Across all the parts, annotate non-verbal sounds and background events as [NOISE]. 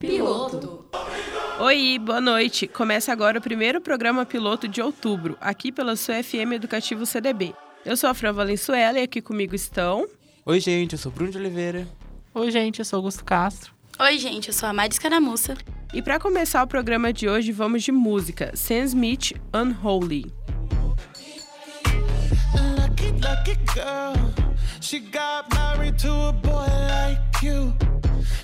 Piloto. Oi, boa noite. Começa agora o primeiro programa piloto de outubro, aqui pela sua FM Educativo CDB. Eu sou a Fran Valenzuela e aqui comigo estão. Oi, gente, eu sou Bruno de Oliveira. Oi, gente, eu sou Augusto Castro. Oi, gente, eu sou a Mari Escaramuça. E para começar o programa de hoje, vamos de música. Sam Smith, Unholy. Lucky, lucky girl. She got married to a boy like you.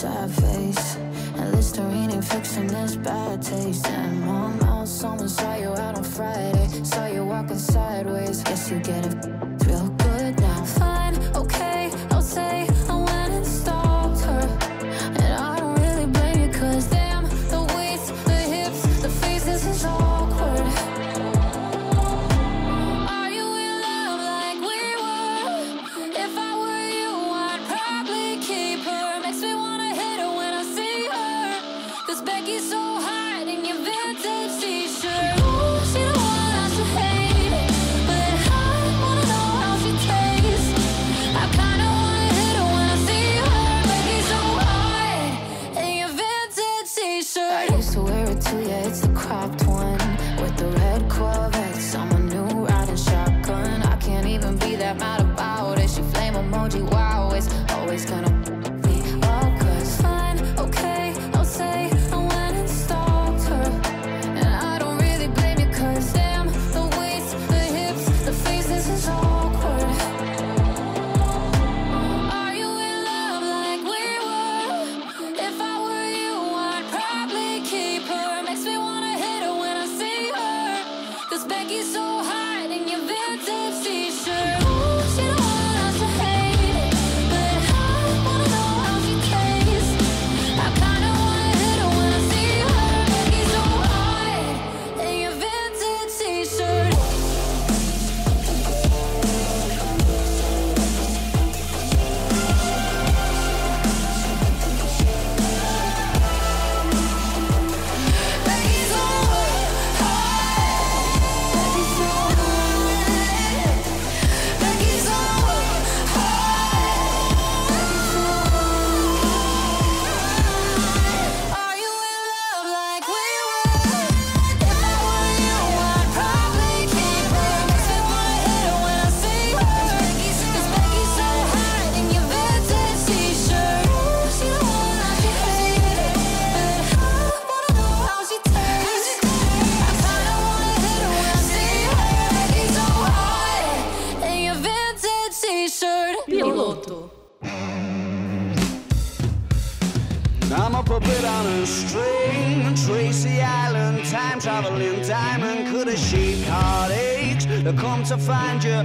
sad face. And Listerine ain't fixing this bad taste. And mom, someone saw you out on Friday. Saw you walking sideways. Guess you get it find you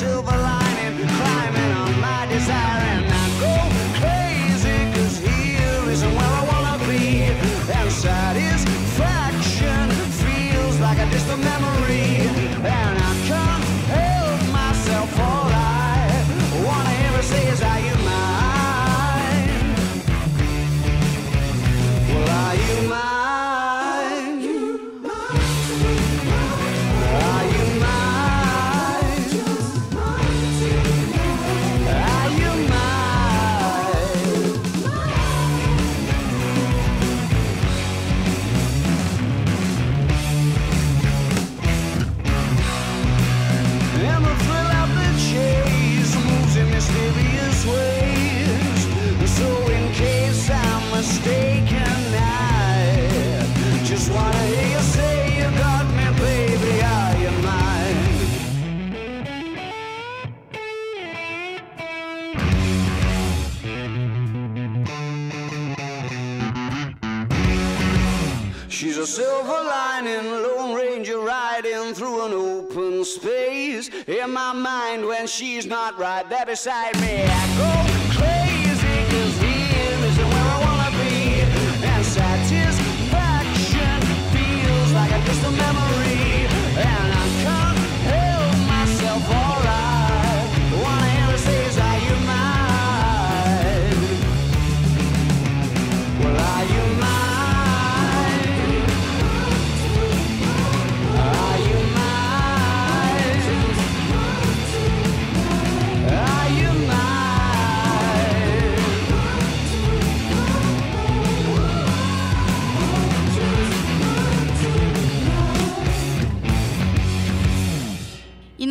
silver space. In my mind, when she's not right there beside me, I go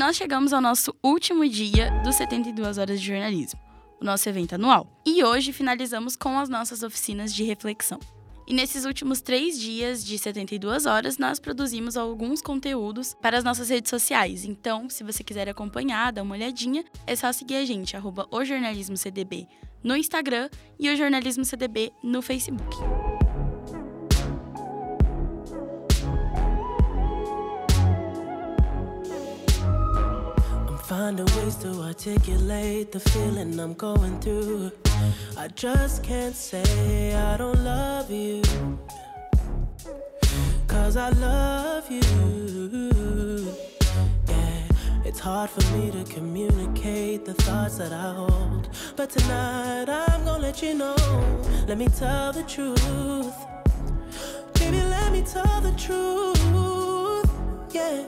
nós chegamos ao nosso último dia dos 72 horas de jornalismo, o nosso evento anual. E hoje finalizamos com as nossas oficinas de reflexão. E nesses últimos três dias de 72 horas, nós produzimos alguns conteúdos para as nossas redes sociais. Então, se você quiser acompanhar, dar uma olhadinha, é só seguir a gente, arroba o Jornalismo CDB no Instagram e o Jornalismo CDB no Facebook. Finding ways to articulate the feeling I'm going through. I just can't say I don't love you. Cause I love you. Yeah, it's hard for me to communicate the thoughts that I hold. But tonight I'm gonna let you know. Let me tell the truth. Baby, let me tell the truth. Yeah,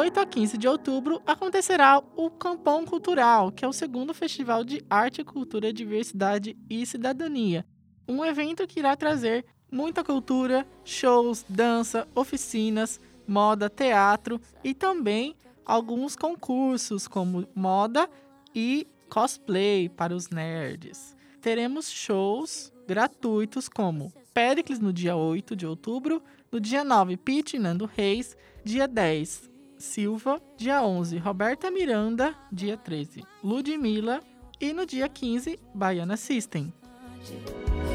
8 a 15 de outubro acontecerá o Campão Cultural, que é o segundo festival de arte, cultura, diversidade e cidadania. Um evento que irá trazer muita cultura, shows, dança, oficinas, moda, teatro e também alguns concursos como moda e cosplay para os nerds. Teremos shows gratuitos como Pericles no dia 8 de outubro, no dia 9, Pete Nando Reis, dia 10, Silva, dia 11, Roberta Miranda, dia 13, Ludmilla e no dia 15, Baiana System.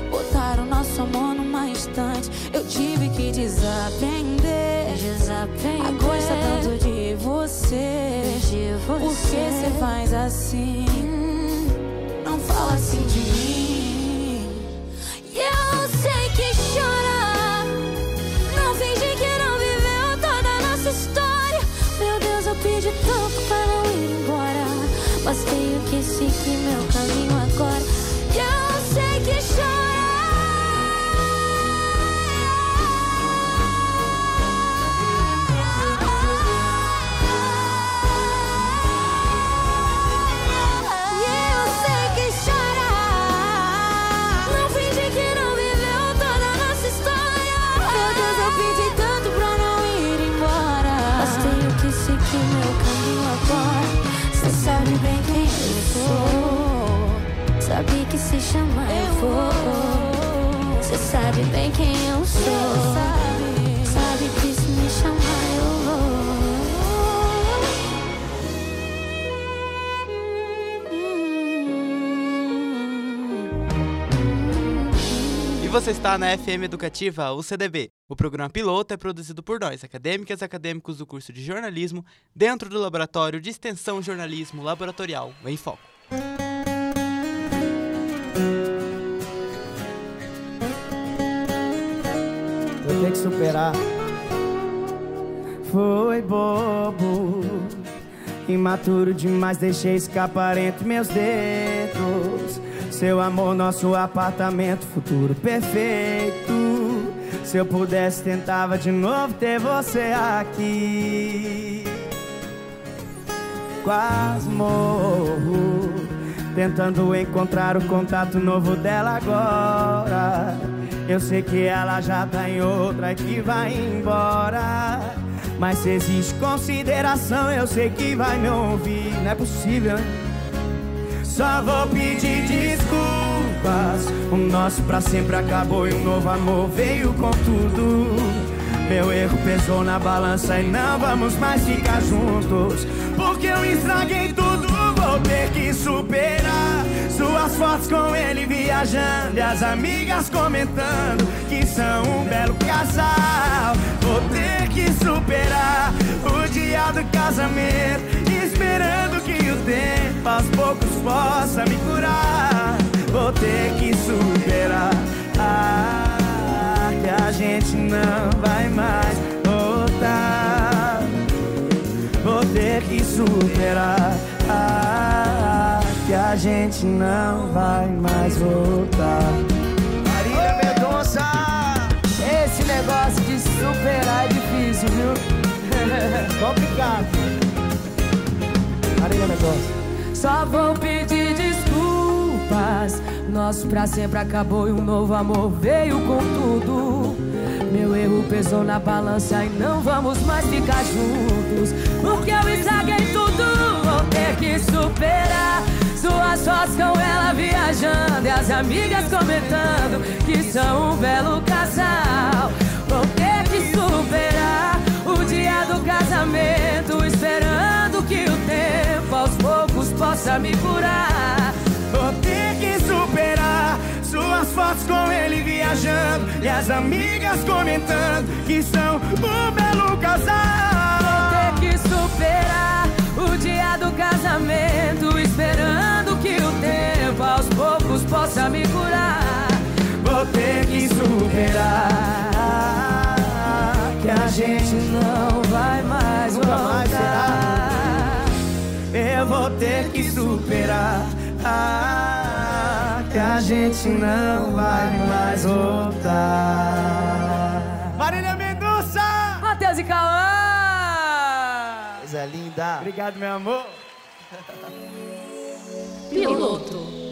Botaram nosso amor numa estante. Eu tive que desaprender. Desaprender. A gostar tanto de você. De você. Por que você faz assim? Não fala assim de mim. Mas tenho que seguir meu caminho agora. Eu sei que chorar. Se chamar eu vou. Você sabe bem quem eu sou. Sabe que se me chamar eu vou. E você está na FM Educativa UCDB. O programa piloto é produzido por nós, acadêmicas e acadêmicos do curso de jornalismo, dentro do Laboratório de Extensão Jornalismo Laboratorial, o Em Foco. Superar. Foi bobo, imaturo demais, deixei escapar entre meus dedos. Seu amor, nosso apartamento, futuro perfeito. Se eu pudesse, tentava de novo ter você aqui. Quase morro, tentando encontrar o contato novo dela agora. Eu sei que ela já tá em outra e que vai embora. Mas se existe consideração, eu sei que vai me ouvir. Não é possível? Só vou pedir desculpa. desculpas. O nosso pra sempre acabou e um novo amor veio com tudo. Meu erro pesou na balança e não vamos mais ficar juntos. Porque eu estraguei tudo, vou ter que superar. Suas fotos com ele viajando e as amigas comentando que são um belo casal. Vou ter que superar o dia do casamento, esperando que o tempo aos poucos possa me curar. Vou ter que superar. Ah, que a gente não vai mais voltar. Vou ter que superar. Que a gente não vai mais voltar. Marília Mendonça! Esse negócio de superar é difícil, viu? [LAUGHS] Complicado. Marília Mendonça. Só vou pedir desculpas. Nosso pra sempre acabou e um novo amor veio com tudo. Meu erro pesou na balança e não vamos mais ficar juntos. Porque eu estraguei tudo, ter que superar. Suas fotos com ela viajando e as amigas comentando que são um belo casal. Vou ter que superar o dia do casamento, esperando que o tempo aos poucos possa me curar. Vou ter que superar suas fotos com ele viajando e as amigas comentando que são um belo casal. Vou ter que superar dia do casamento, esperando que o tempo aos poucos possa me curar. Vou ter que superar que a gente não vai mais voltar. Eu vou ter que superar que a gente não vai mais voltar. Marília Mendonça! Matheus e Cauã! Coisa linda. Obrigado, meu amor. Piloto.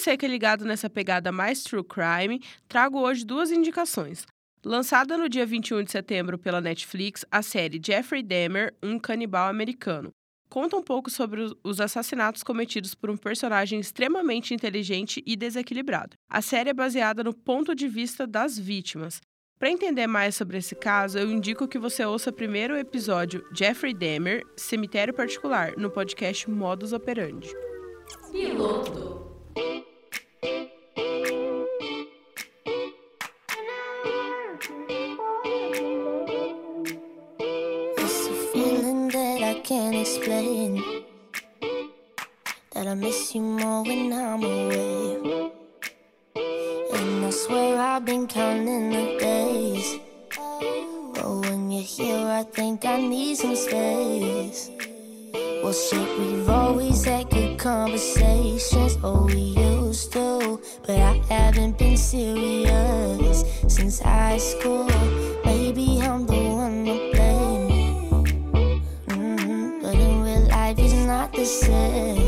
você que é ligado nessa pegada mais true crime, trago hoje duas indicações. Lançada no dia 21 de setembro pela Netflix, a série Jeffrey Dahmer, um canibal americano. Conta um pouco sobre os assassinatos cometidos por um personagem extremamente inteligente e desequilibrado. A série é baseada no ponto de vista das vítimas. Para entender mais sobre esse caso, eu indico que você ouça primeiro o episódio Jeffrey Dahmer, Cemitério Particular, no podcast Modus Operandi. Piloto. miss you more when I'm away. And I swear I've been counting the days. But when you're here I think I need some space. Well shit, we've always had good conversations. Oh, we used to But I haven't been serious since high school. Maybe I'm the one to blame. Mm -hmm. But in real life it's not the same.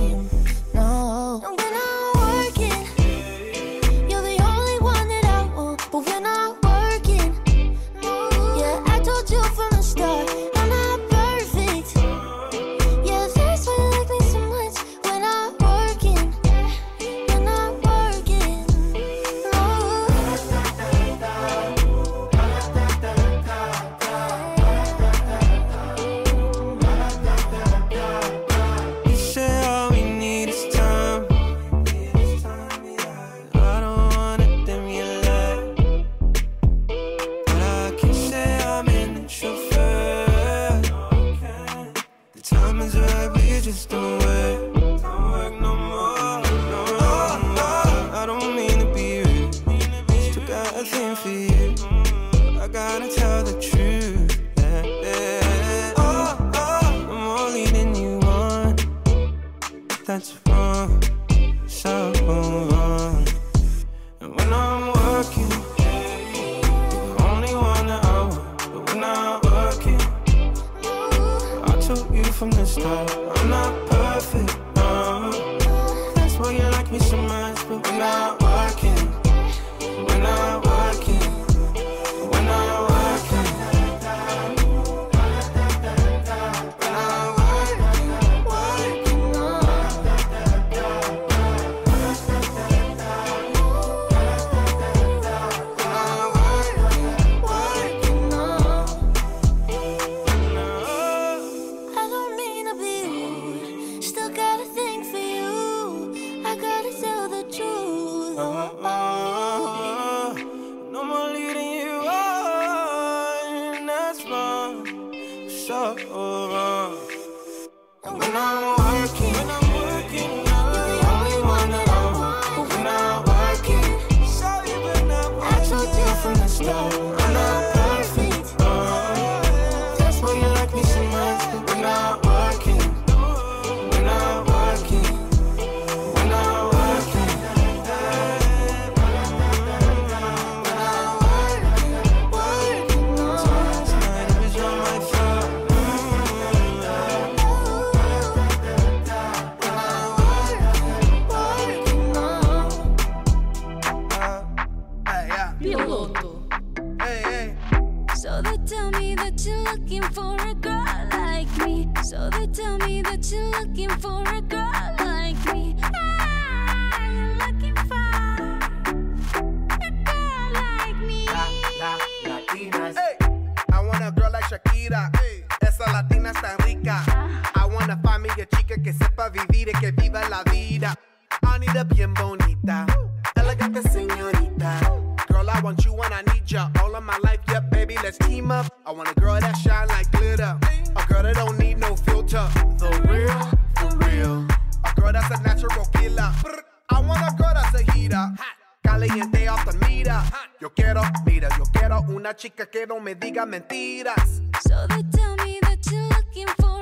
Yo quiero, mira, yo quiero una chica que no me diga mentiras. So they tell me that you're looking for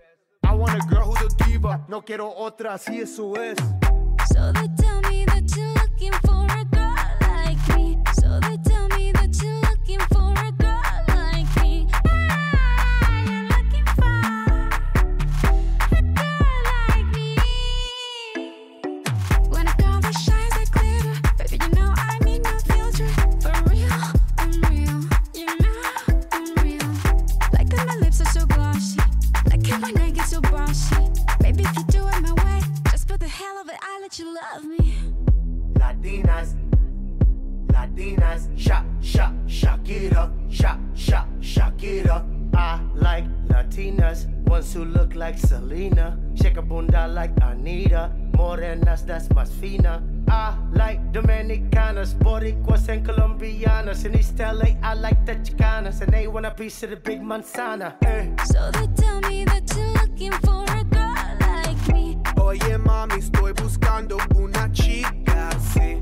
Want a girl who's a diva. No quiero otra, así eso es. So they tell me that you're looking for a girl like me. So they tell me that you're looking for like Selena, shake a bunda like Anita, morenas that's más fina. I like Dominicanas, Boricuas and Colombianas. In East LA, I like the Chicanas, and they want a piece of the big manzana. Eh. So they tell me that you're looking for a girl like me. Oye, mami, estoy buscando una chica así.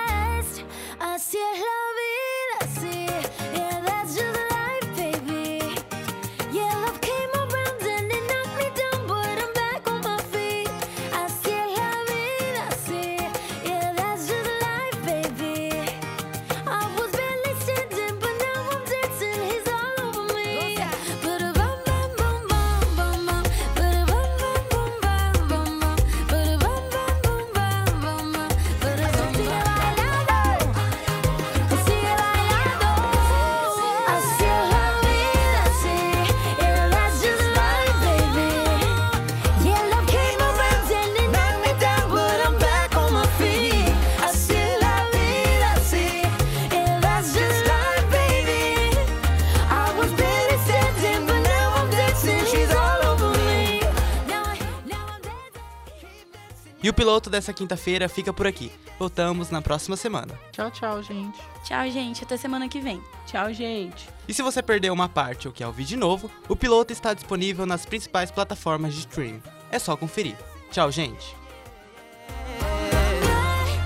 天蓝。Dessa quinta-feira fica por aqui. Voltamos na próxima semana. Tchau, tchau, gente. Tchau, gente. Até semana que vem. Tchau, gente. E se você perdeu uma parte ou quer ouvir de novo, o piloto está disponível nas principais plataformas de streaming. É só conferir. Tchau, gente.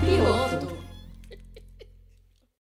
Piloto